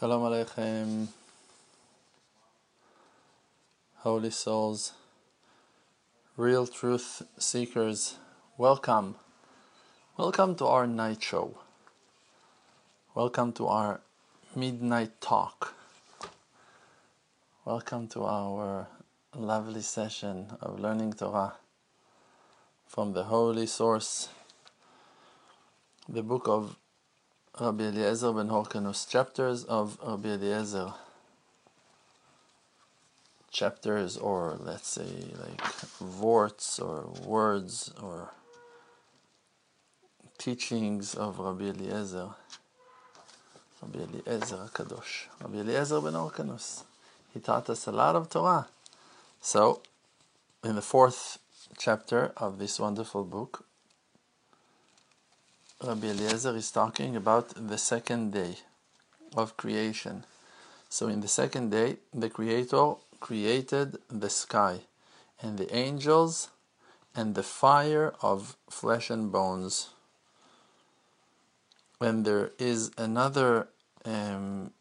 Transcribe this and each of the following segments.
Shalom Aleichem, Holy Souls, Real Truth Seekers, welcome. Welcome to our night show. Welcome to our midnight talk. Welcome to our lovely session of learning Torah from the holy source, the book of Rabbi Eliezer ben Horkanus, chapters of Rabbi Eliezer. Chapters, or let's say like vorts or words or teachings of Rabbi Eliezer. Rabbi Eliezer Kadosh. Rabbi Eliezer ben Horkanus. He taught us a lot of Torah. So, in the fourth chapter of this wonderful book, Rabbi Eliezer is talking about the second day of creation. So, in the second day, the Creator created the sky and the angels and the fire of flesh and bones. When there is another um,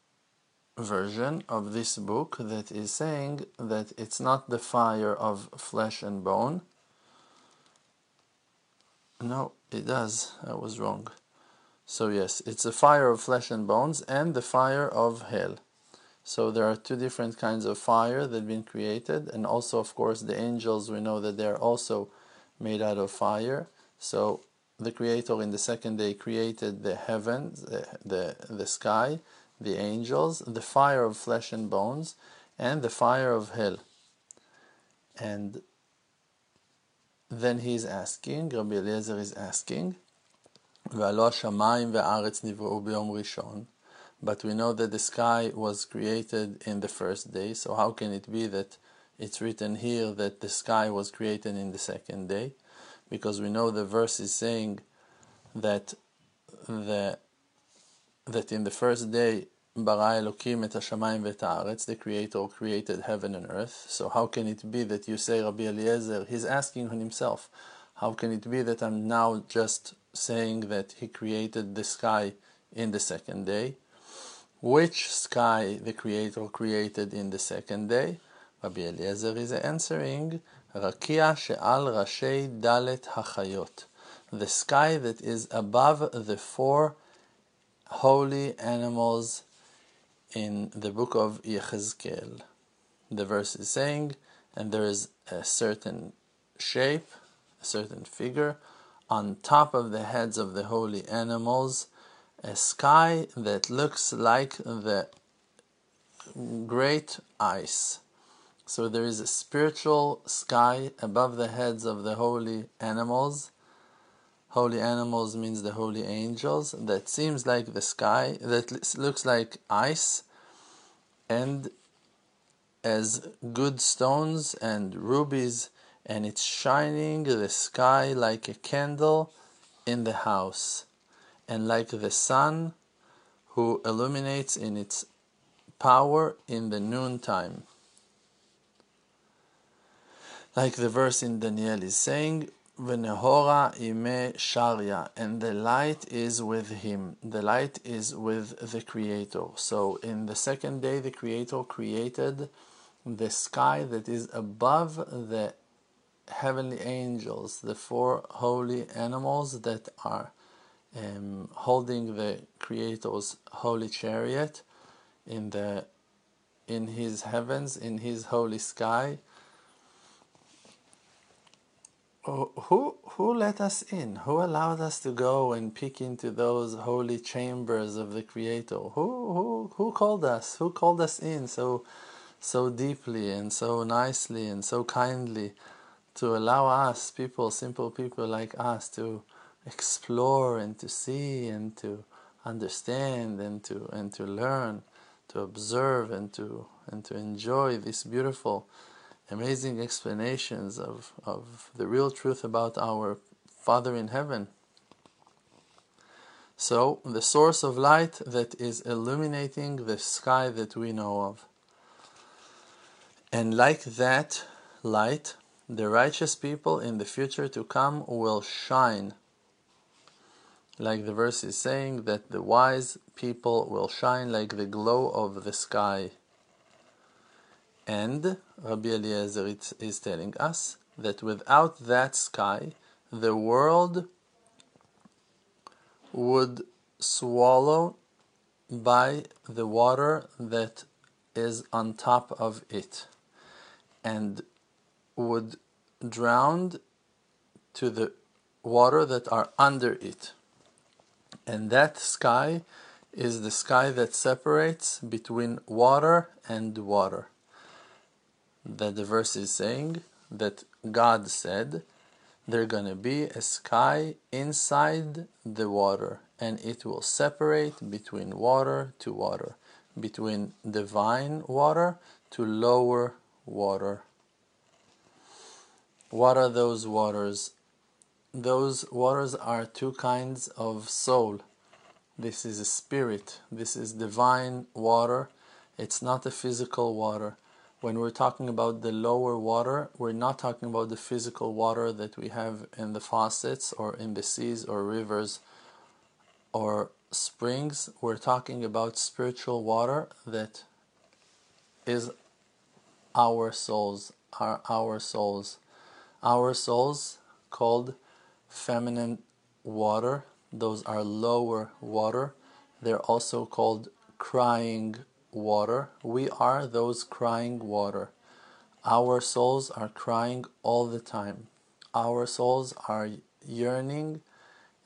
version of this book that is saying that it's not the fire of flesh and bone. No, it does. I was wrong. So, yes, it's a fire of flesh and bones and the fire of hell. So, there are two different kinds of fire that have been created, and also, of course, the angels, we know that they are also made out of fire. So, the Creator in the second day created the heavens, the, the, the sky, the angels, the fire of flesh and bones, and the fire of hell. And then he is asking, Rabbi Eliezer is asking, but we know that the sky was created in the first day, so how can it be that it's written here that the sky was created in the second day? Because we know the verse is saying that the that in the first day bara Elokim et hashamayim the Creator created heaven and earth. So how can it be that you say Rabbi Eliezer? He's asking on himself, how can it be that I'm now just saying that He created the sky in the second day? Which sky the Creator created in the second day? Rabbi Eliezer is answering, Rakia she'al rashei dalet hachayot, the sky that is above the four holy animals in the book of Yechezkel. The verse is saying, and there is a certain shape, a certain figure, on top of the heads of the holy animals, a sky that looks like the great ice. So there is a spiritual sky above the heads of the holy animals. Holy animals means the holy angels. That seems like the sky, that looks like ice, and as good stones and rubies, and it's shining the sky like a candle in the house, and like the sun who illuminates in its power in the noontime. Like the verse in Daniel is saying, V'nehora ime sharia, and the light is with him. The light is with the Creator. So in the second day, the Creator created the sky that is above the heavenly angels, the four holy animals that are um, holding the Creator's holy chariot in the in His heavens, in His holy sky who who let us in? Who allowed us to go and peek into those holy chambers of the Creator? Who who who called us? Who called us in so so deeply and so nicely and so kindly to allow us, people, simple people like us, to explore and to see and to understand and to and to learn, to observe and to and to enjoy this beautiful amazing explanations of, of the real truth about our Father in heaven. So, the source of light that is illuminating the sky that we know of. And like that light, the righteous people in the future to come will shine like the verse is saying, that the wise people will shine like the glow of the sky. And Rabbi Eliezer is telling us that without that sky, the world would swallow by the water that is on top of it and would drown to the water that are under it. And that sky is the sky that separates between water and water. That the verse is saying that God said there's gonna be a sky inside the water and it will separate between water to water, between divine water to lower water. What are those waters? Those waters are two kinds of soul. This is a spirit, this is divine water. It's not a physical water. When we're talking about the lower water, we're not talking about the physical water that we have in the faucets or in the seas or rivers or springs. We're talking about spiritual water that is our souls, are our souls. Our souls called feminine water, those are lower water. They're also called crying water. We are those crying water. Our souls are crying all the time. Our souls are yearning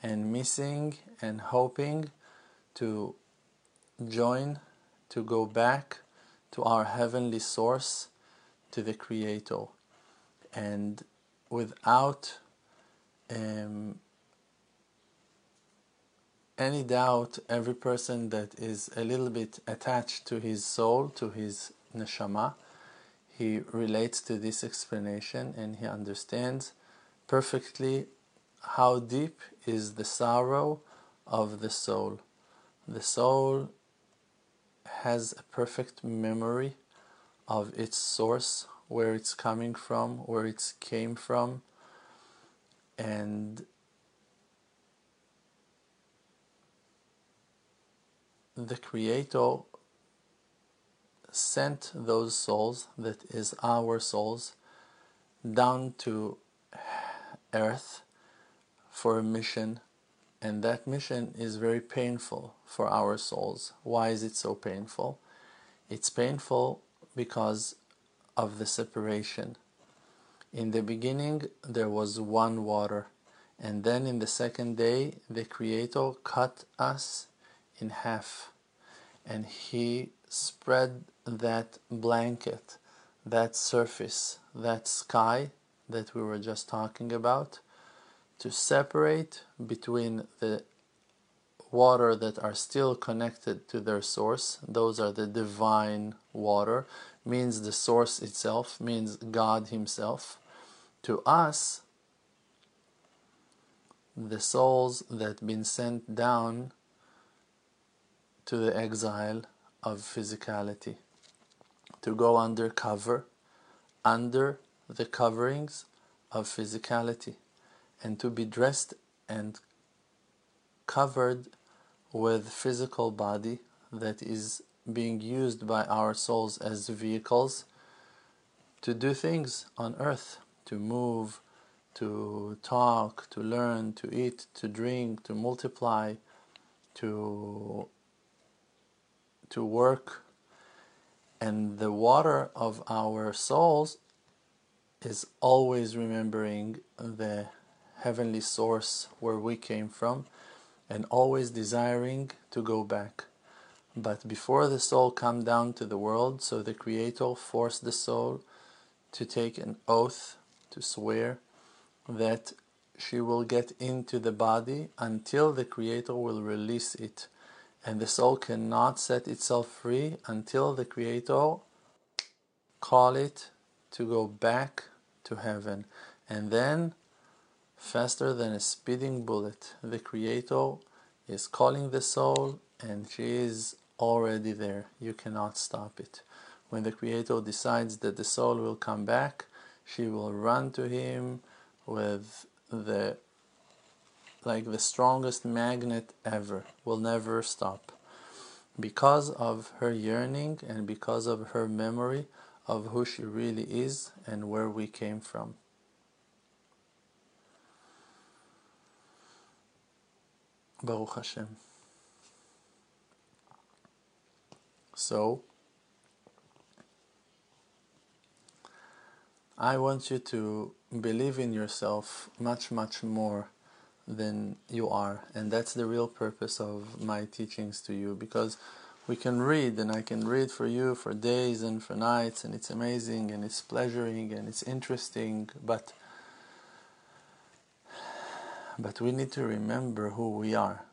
and missing and hoping to join, to go back to our heavenly source, to the Creator. And without um, any doubt, every person that is a little bit attached to his soul, to his neshama, he relates to this explanation and he understands perfectly how deep is the sorrow of the soul. The soul has a perfect memory of its source, where it's coming from, where it came from, and the Creator sent those souls, that is our souls, down to earth for a mission, and that mission is very painful for our souls. Why is it so painful? It's painful because of the separation. In the beginning, there was one water, and then in the second day, the Creator cut us in half and he spread that blanket, that surface, that sky that we were just talking about to separate between the water that are still connected to their source. Those are the divine water means the source itself means god himself. To us the souls that been sent down to the exile of physicality, to go under cover, under the coverings of physicality, and to be dressed and covered with physical body that is being used by our souls as vehicles to do things on earth, to move, to talk, to learn, to eat, to drink, to multiply, to to work. And the water of our souls is always remembering the heavenly source where we came from and always desiring to go back. But before the soul come down to the world so the creator forced the soul to take an oath to swear that she will get into the body until the creator will release it and the soul cannot set itself free until the Creator call it to go back to heaven. And then, faster than a speeding bullet, the Creator is calling the soul and she is already there. You cannot stop it. When the Creator decides that the soul will come back, she will run to Him with the like the strongest magnet ever, will never stop. Because of her yearning and because of her memory of who she really is and where we came from. Baruch Hashem. So, I want you to believe in yourself much, much more than you are. And that's the real purpose of my teachings to you because we can read and I can read for you for days and for nights and it's amazing and it's pleasuring and it's interesting but but we need to remember who we are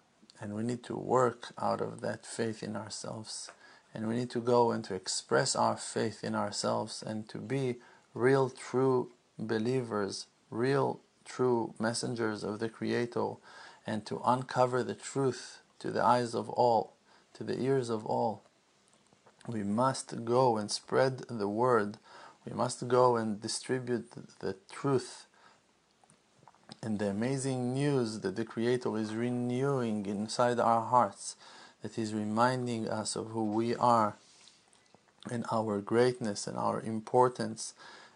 and we need to work out of that faith in ourselves and we need to go and to express our faith in ourselves and to be real true believers real true messengers of the creator and to uncover the truth to the eyes of all to the ears of all. We must go and spread the word. We must go and distribute the truth and the amazing news that the Creator is renewing inside our hearts, that He's reminding us of who we are and our greatness and our importance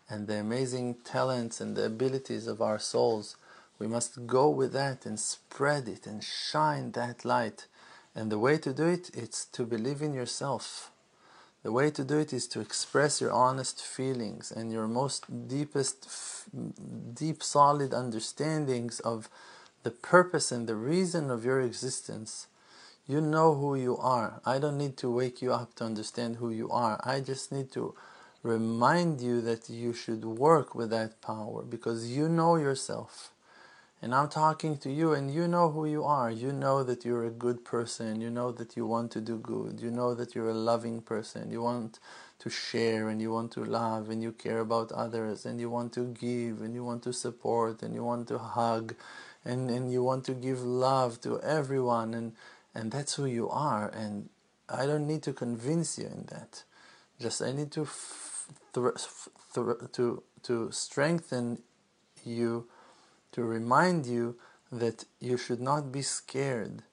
and the amazing talents and the abilities of our souls. We must go with that and spread it and shine that light and the way to do it is to believe in yourself. The way to do it is to express your honest feelings and your most deepest, deep, solid understandings of the purpose and the reason of your existence. You know who you are. I don't need to wake you up to understand who you are. I just need to remind you that you should work with that power because you know yourself and I'm talking to you and you know who you are. You know that you're a good person. You know that you want to do good. You know that you're a loving person. You want to share and you want to love and you care about others and you want to give and you want to support and you want to hug and, and you want to give love to everyone and, and that's who you are and I don't need to convince you in that. Just I need to to to strengthen you to remind you that you should not be scared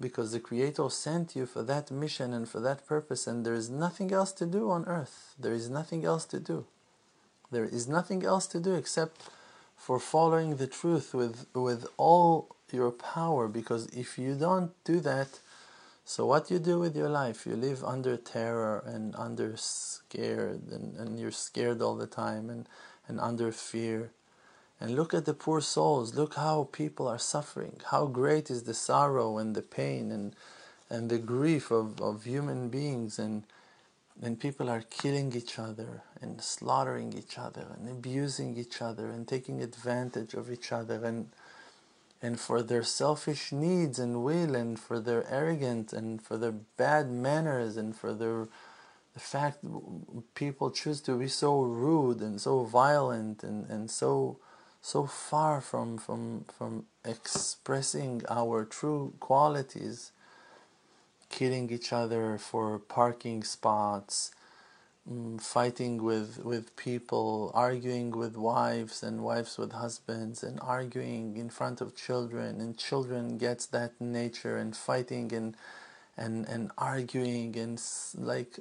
because the Creator sent you for that mission and for that purpose, and there is nothing else to do on earth. There is nothing else to do. There is nothing else to do except for following the truth with, with all your power, because if you don't do that, so what you do with your life, you live under terror and under scared, and, and you're scared all the time and, and under fear. And look at the poor souls. Look how people are suffering. How great is the sorrow and the pain and, and the grief of, of human beings. And, and people are killing each other and slaughtering each other and abusing each other and taking advantage of each other and, and for their selfish needs and will and for their arrogance and for their bad manners and for their the fact people choose to be so rude and so violent and, and so so far from, from, from expressing our true qualities, killing each other for parking spots, Mm, fighting with, with people, arguing with wives and wives with husbands, and arguing in front of children, and children gets that nature and fighting and and and arguing and like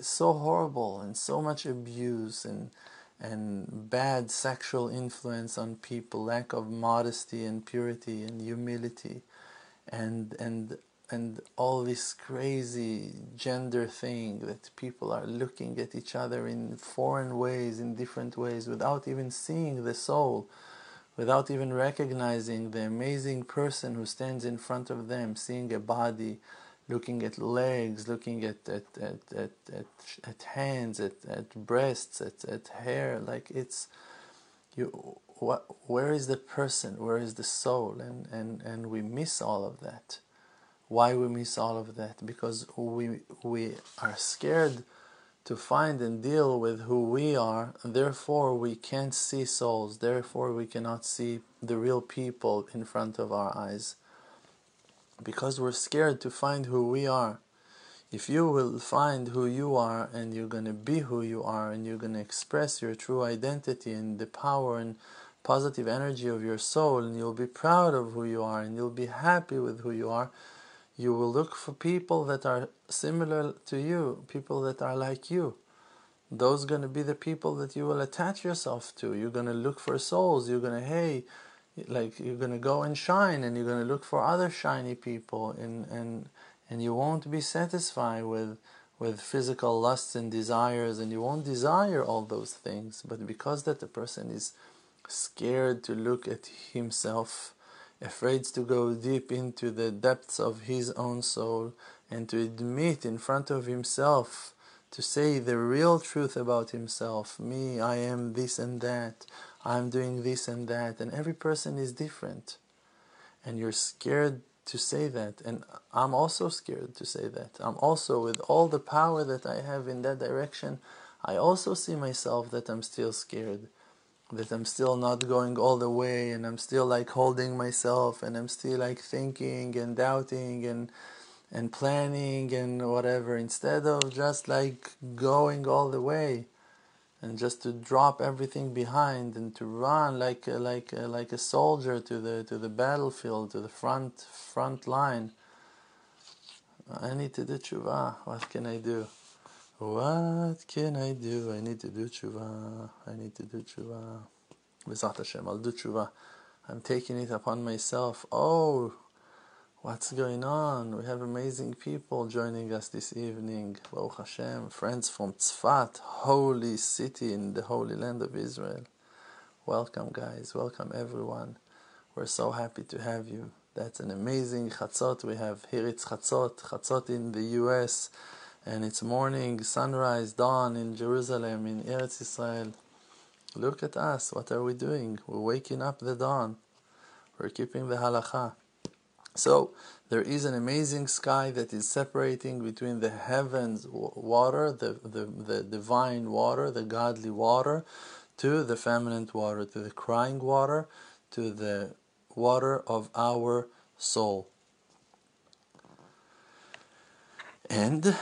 so horrible and so much abuse and and bad sexual influence on people, lack of modesty and purity and humility, and and and all this crazy gender thing that people are looking at each other in foreign ways, in different ways, without even seeing the soul, without even recognizing the amazing person who stands in front of them, seeing a body looking at legs, looking at at at at, at, at hands, at, at breasts, at, at hair. Like it's you. What? Where is the person? Where is the soul? And and and we miss all of that. Why we miss all of that? Because we we are scared to find and deal with who we are. Therefore, we can't see souls. Therefore, we cannot see the real people in front of our eyes because we're scared to find who we are. If you will find who you are and you're going to be who you are and you're going to express your true identity and the power and positive energy of your soul and you'll be proud of who you are and you'll be happy with who you are, you will look for people that are similar to you, people that are like you. Those going to be the people that you will attach yourself to. You're going to look for souls. You're going to, hey, like you're going to go and shine and you're going to look for other shiny people and, and, and you won't be satisfied with with physical lusts and desires and you won't desire all those things but because that the person is scared to look at himself afraid to go deep into the depths of his own soul and to admit in front of himself to say the real truth about himself. Me i am this and that. I'm doing this and that. And every person is different. And you're scared to say that, and I'm also scared to say that. I'm also, with all the power that I have in that direction, I also see myself that I'm still scared, that I'm still not going all the way, and I'm still like holding myself, and I'm still like thinking and doubting and and planning and whatever, instead of just like going all the way and just to drop everything behind and to run like a, like a, like a soldier to the to the battlefield to the front front line. I need to do tshuva. What can I do? What can I do? I need to do tshuva. I need to do tshuva. B'ezrat Hashem, I'll do tshuva. I'm taking it upon myself. Oh, What's going on? We have amazing people joining us this evening. Baruch Hashem, friends from Tzfat, holy city in the holy land of Israel. Welcome, guys. Welcome, everyone. We're so happy to have you. That's an amazing chatzot. We have here it's chatzot, chatzot in the U.S., and it's morning, sunrise, dawn in Jerusalem, in Eretz Israel. Look at us. What are we doing? We're waking up the dawn. We're keeping the halacha. So there is an amazing sky that is separating between the heavens water, the, the, the divine water, the godly water, to the feminine water, to the crying water, to the water of our soul. And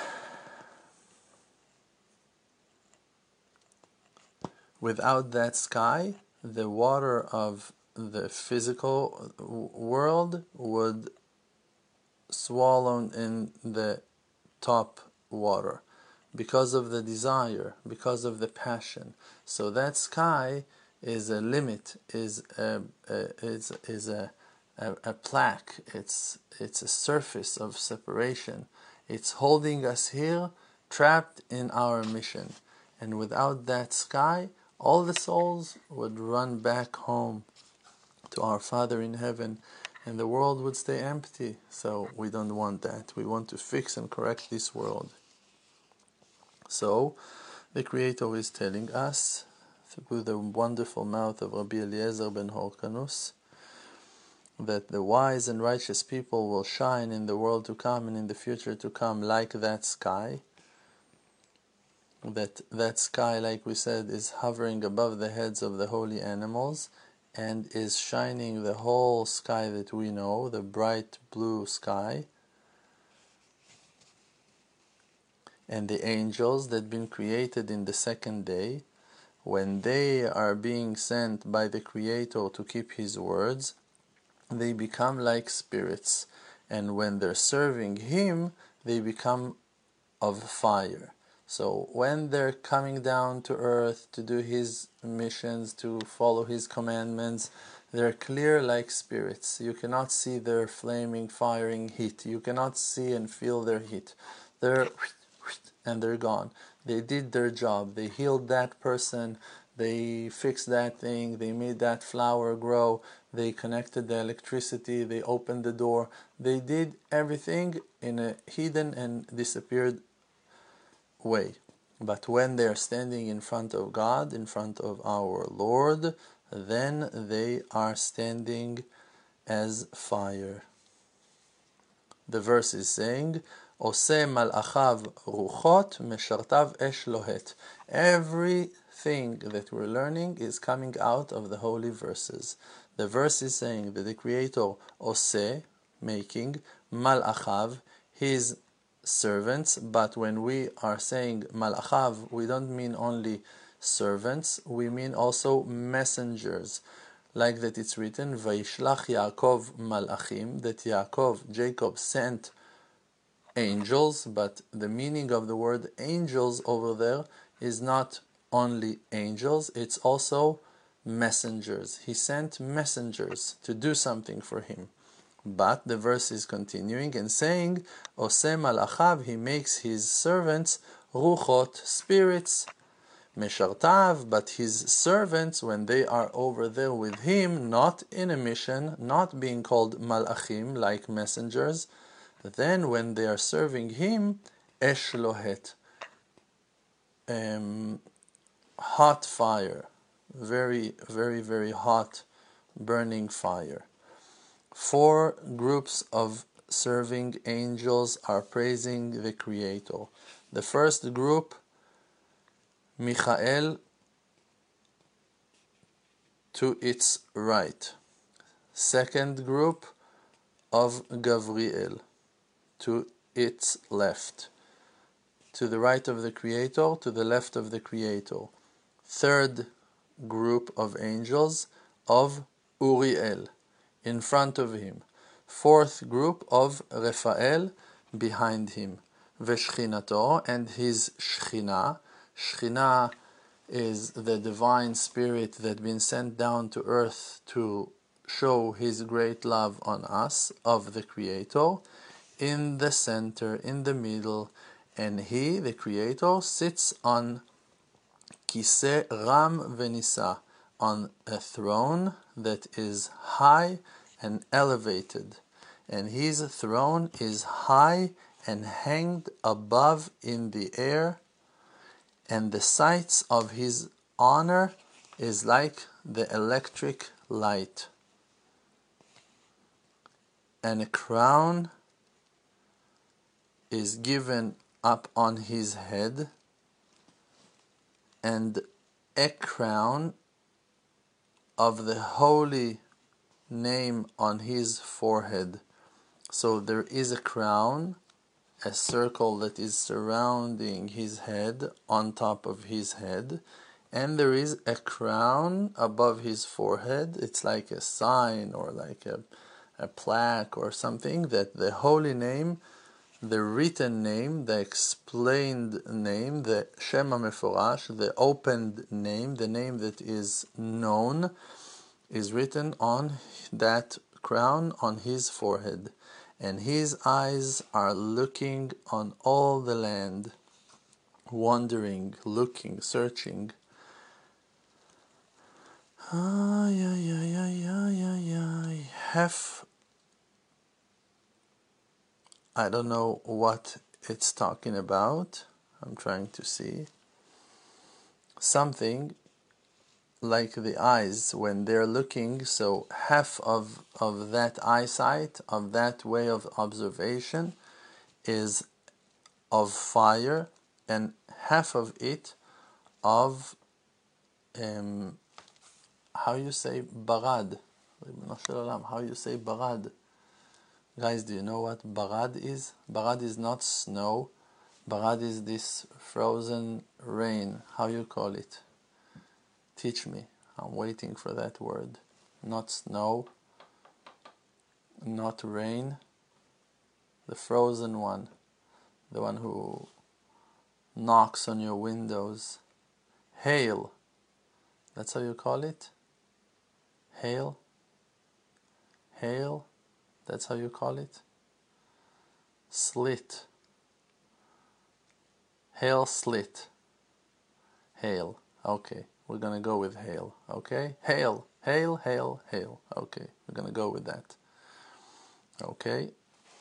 without that sky, the water of the physical world would swallow in the top water because of the desire, because of the passion. So that sky is a limit, is a, a is is a, a, a plaque. It's it's a surface of separation. It's holding us here, trapped in our mission. And without that sky, all the souls would run back home to our Father in heaven, and the world would stay empty. So we don't want that. We want to fix and correct this world. So the Creator is telling us through the wonderful mouth of Rabbi Eliezer ben Horkanus that the wise and righteous people will shine in the world to come and in the future to come like that sky that that sky like we said is hovering above the heads of the holy animals and is shining the whole sky that we know, the bright blue sky. And the angels that been created in the second day, when they are being sent by the Creator to keep His words, they become like spirits. And when they're serving Him, they become of fire. So when they're coming down to earth to do his missions, to follow his commandments, they're clear like spirits. You cannot see their flaming, firing heat. You cannot see and feel their heat. They're and they're gone. They did their job. They healed that person. They fixed that thing. They made that flower grow. They connected the electricity. They opened the door. They did everything in a hidden and disappeared way. But when they are standing in front of God, in front of our Lord, then they are standing as fire. The verse is saying, Ose malachav ruchot meshartav esh lohet. Everything that we're learning is coming out of the holy verses. The verse is saying that the Creator Ose, making, malachav, his servants, but when we are saying malachav, we don't mean only servants, we mean also messengers. like that it's written, Vaishlach Yaakov Malachim, that Yaakov, Jacob, sent angels, but the meaning of the word angels over there is not only angels, it's also messengers. He sent messengers to do something for him. But the verse is continuing and saying, Ose malachav, he makes his servants ruchot, spirits, meshartav, but his servants, when they are over there with him, not in a mission, not being called malachim, like messengers, then when they are serving him, eshlohet, um, hot fire, very, very, very hot, burning fire. Four groups of serving angels are praising the Creator. The first group, Michael to its right. Second group of Gabriel to its left. To the right of the Creator, to the left of the Creator. Third group of angels of Uriel in front of him. Fourth group of Raphael behind him. Veshchinato and his Shechina. Shechina is the divine spirit that been sent down to earth to show his great love on us of the creator in the center in the middle and he the creator sits on kise ram venisa on a throne that is high and elevated, and his throne is high and hanged above in the air, and the sights of his honor is like the electric light. And a crown is given up on his head, and a crown of the holy name on his forehead. So there is a crown, a circle that is surrounding his head on top of his head, and there is a crown above his forehead. It's like a sign or like a, a plaque or something that the holy name, the written name, the explained name, the Shem HaMeforash, the opened name, the name that is known is written on that crown on his forehead, and his eyes are looking on all the land, wandering, looking, searching. Ay, ay, ay, ay, ay, ay, ay. Half. I don't know what it's talking about. I'm trying to see. Something like the eyes when they're looking so half of of that eyesight of that way of observation is of fire and half of it of um, how you say barad how you say barad guys do you know what barad is barad is not snow barad is this frozen rain how you call it Teach me. I'm waiting for that word. Not snow, not rain, the frozen one, the one who knocks on your windows. Hail. That's how you call it? Hail? Hail? That's how you call it? Slit. Hail slit. Hail. Okay. We're to go with hail, okay? Hail, hail, hail, hail. Okay, we're to go with that. Okay,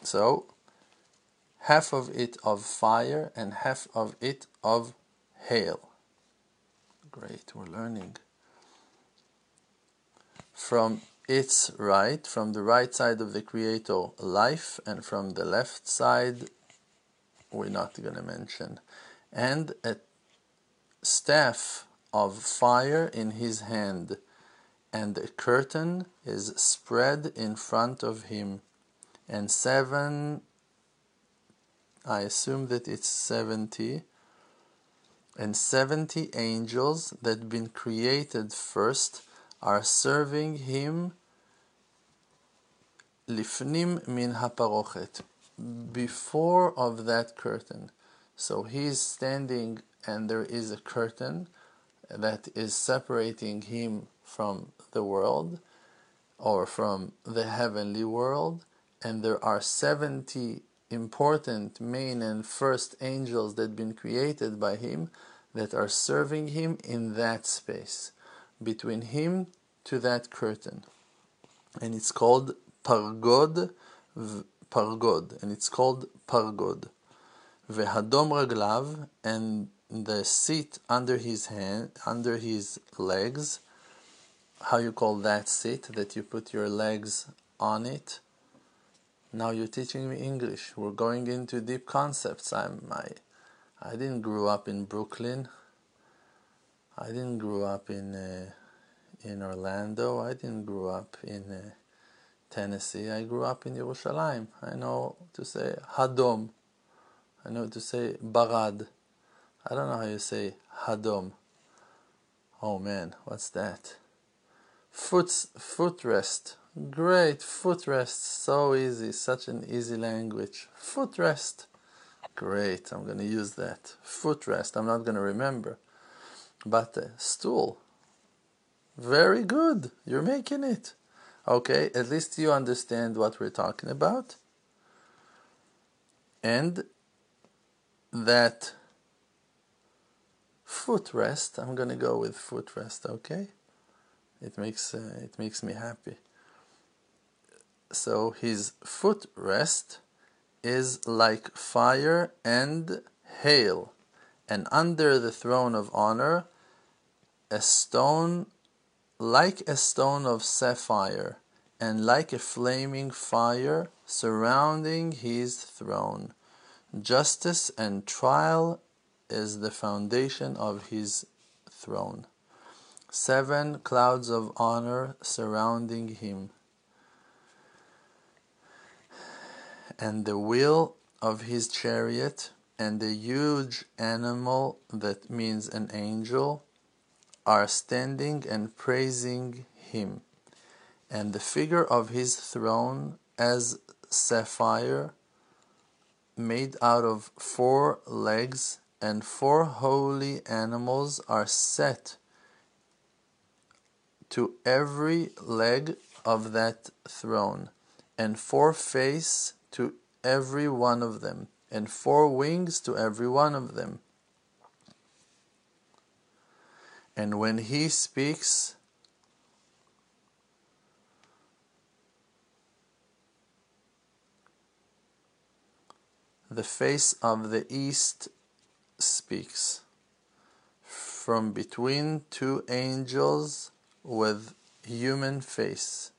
so half of it of fire and half of it of hail. Great, we're learning. From its right, from the right side of the Creator, life, and from the left side, we're not going to mention. And a staff of fire in his hand, and a curtain is spread in front of him, and seven, I assume that it's 70, and 70 angels that been created first are serving him lifnim min haparochet before of that curtain. So he's standing and there is a curtain that is separating him from the world or from the heavenly world and there are 70 important main and first angels that been created by him that are serving him in that space between him to that curtain and it's called pargod pargod and it's called pargod vehadom raglav and the seat under his hand under his legs how you call that seat that you put your legs on it now you're teaching me English. We're going into deep concepts. I'm I, I didn't grow up in Brooklyn. I didn't grow up in uh, in Orlando. I didn't grow up in uh, Tennessee. I grew up in Yerushalayim. I know to say Hadom. I know to say Barad. I don't know how you say Hadom. Oh man, what's that? Foot footrest. Great, footrest, so easy, such an easy language. Footrest. Great, I'm going to use that. Footrest, I'm not going to remember. But uh, stool. Very good, you're making it. Okay, at least you understand what we're talking about. And that footrest, I'm going to go with footrest, okay? It makes, uh, it makes me happy so his footrest is like fire and hail, and under the throne of honor, a stone like a stone of sapphire, and like a flaming fire surrounding his throne. Justice and trial is the foundation of his throne. Seven clouds of honor surrounding him. and the wheel of his chariot and the huge animal that means an angel are standing and praising him and the figure of his throne as sapphire made out of four legs and four holy animals are set to every leg of that throne and four face to every one of them, and four wings to every one of them. And when he speaks, the face of the east speaks from between two angels with human face.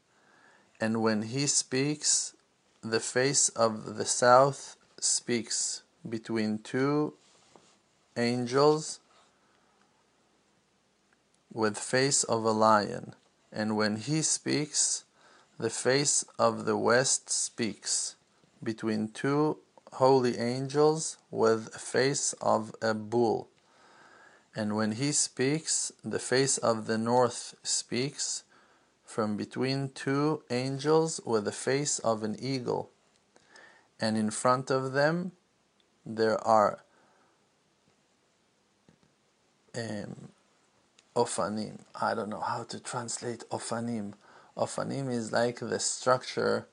And when he speaks, the face of the south speaks between two angels with face of a lion and when he speaks the face of the west speaks. Between two holy angels with face of a bull. And when he speaks the face of the north speaks. From between two angels with the face of an eagle, and in front of them there are um, ofanim. I don't know how to translate ofanim. Ofanim is like the structure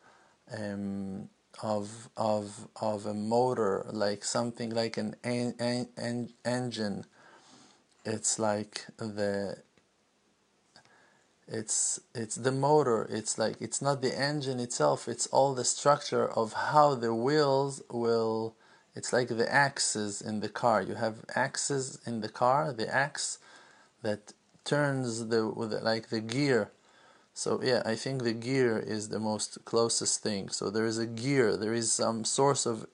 um, of of of a motor, like something like an, an, an engine. It's like the it's it's the motor it's like it's not the engine itself it's all the structure of how the wheels will it's like the axes in the car you have axes in the car the axe that turns the like the gear. So yeah i think the gear is the most closest thing. So there is a gear. There is some source of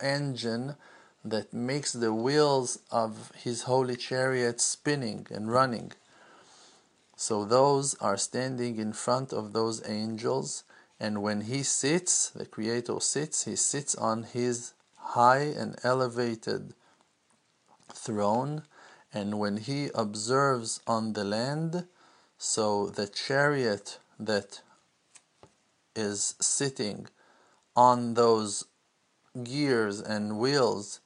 engine that makes the wheels of his holy chariot spinning and running. So those are standing in front of those angels, and when he sits, the Creator sits, he sits on his high and elevated throne, and when he observes on the land, So the chariot that is sitting on those gears and wheels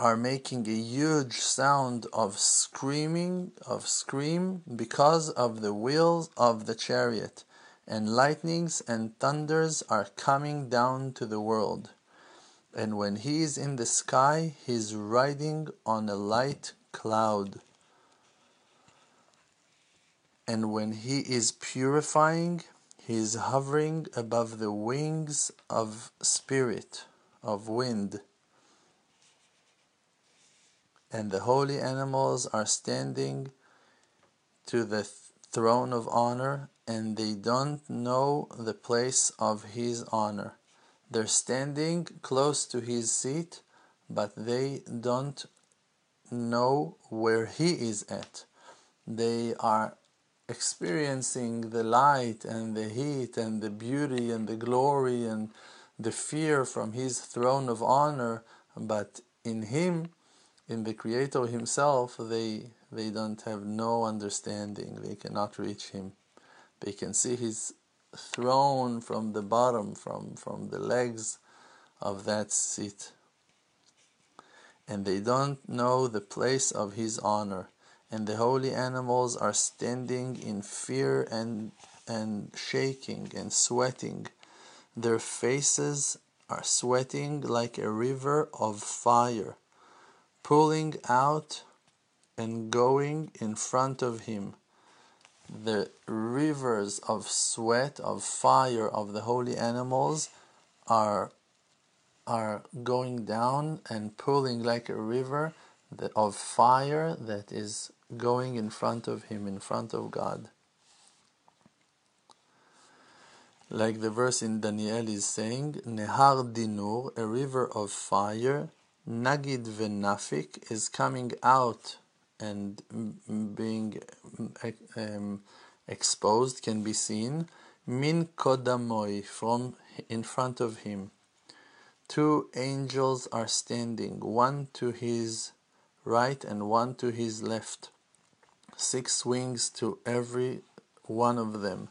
are making a huge sound of screaming of scream because of the wheels of the chariot. And lightnings and thunders are coming down to the world and when he is in the sky he is riding on a light cloud. And when he is purifying he is hovering above the wings of spirit of wind. And the holy animals are standing to the throne of honor and they don't know the place of his honor they're standing close to his seat, but they don't know where he is at. They are experiencing the light and the heat and the beauty and the glory and the fear from his throne of honor, but in him, in the Creator himself, they they don't have no understanding. They cannot reach him. They can see his throne from the bottom, from, from the legs of that seat. And they don't know the place of his honor. And the holy animals are standing in fear and, and shaking and sweating. Their faces are sweating like a river of fire, pulling out and going in front of him the rivers of sweat, of fire of the holy animals are, are going down and pulling like a river of fire that is going in front of him, in front of God. Like the verse in Daniel is saying, Nehar Dinur, a river of fire, Nagid Venafik, is coming out and being um, exposed can be seen. Min kodamoi from in front of him. Two angels are standing one to his right and one to his left. Six wings to every one of them.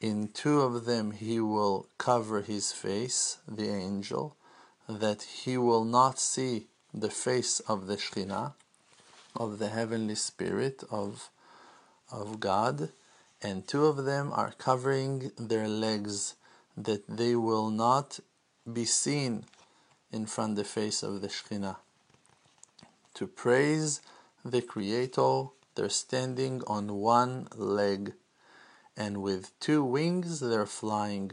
In two of them he will cover his face the angel that he will not see the face of the Shekhinah of the heavenly spirit of of God and two of them are covering their legs that they will not be seen in front the face of the Shekhinah. To praise the Creator, they're standing on one leg, and with two wings they're flying,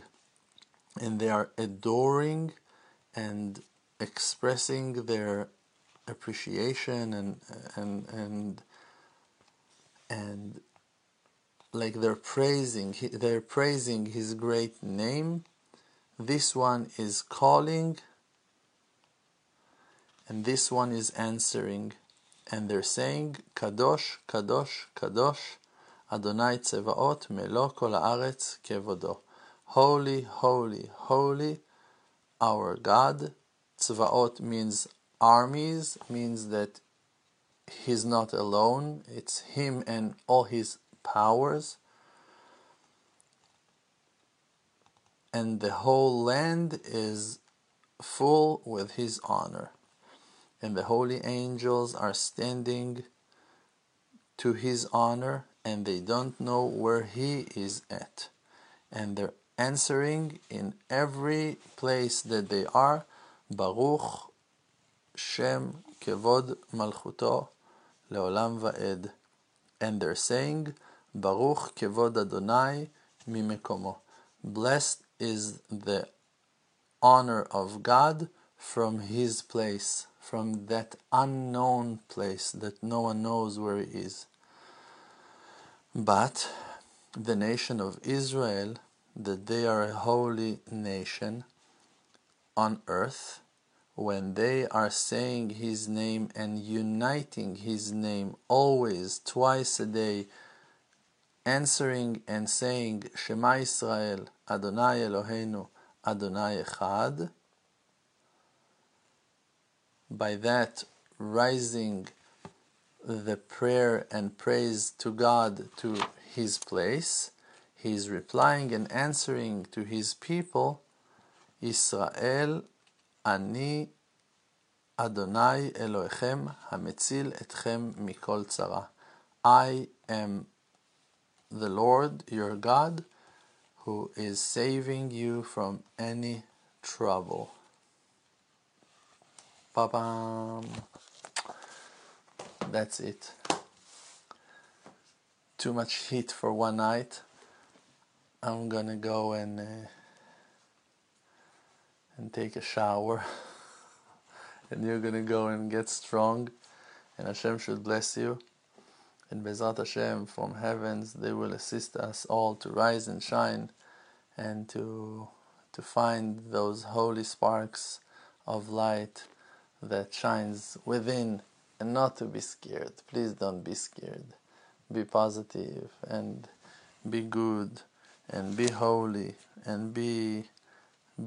and they are adoring and expressing their appreciation and and and and like they're praising they're praising his great name. This one is calling and this one is answering and they're saying kadosh kadosh kadosh adonai tzevaot melo kol haaretz kevodo. Holy holy holy our god. Tzvaot means armies means that he's not alone it's him and all his powers, and the whole land is full with his honor. And the holy angels are standing to his honor, and they don't know where he is at. And they're answering in every place that they are Baruch Shem Kevod Malchuto Leolam Va'ed. And they're saying Baruch kevod Adonai mimekomo. Blessed is the honor of God from his place, from that unknown place that no one knows where he is. But the nation of Israel, that they are a holy nation on earth, when they are saying his name and uniting his name always, twice a day, answering and saying Shema Israel, Adonai Eloheinu, Adonai Echad. By that, rising the prayer and praise to God to his place. He is replying and answering to his people, Israel, Mikol Tzara. I am the Lord your God who is saving you from any trouble. Ba-bam. That's it. Too much heat for one night. I'm gonna go and uh, and take a shower, and you're gonna go and get strong, and Hashem should bless you. And B'ezrat Hashem from heavens, they will assist us all to rise and shine, and to to find those holy sparks of light that shines within, and not to be scared. Please don't be scared. Be positive and be good and be holy and be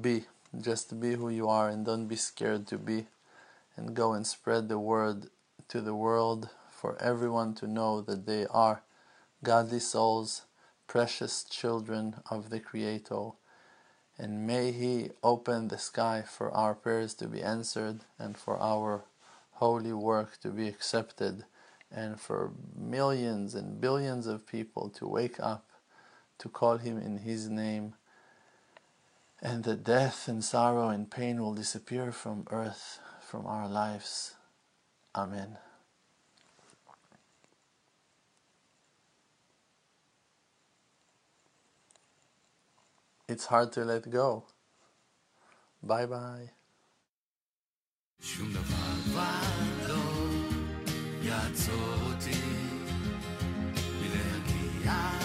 be just be who you are and don't be scared to be and go and spread the word to the world for everyone to know that they are godly souls precious children of the creator. And may he open the sky for our prayers to be answered and for our holy work to be accepted and for millions and billions of people to wake up to call him in his name, and that death and sorrow and pain will disappear from earth, from our lives. Amen. It's hard to let go. Bye bye. יעצור אותי מלהגיע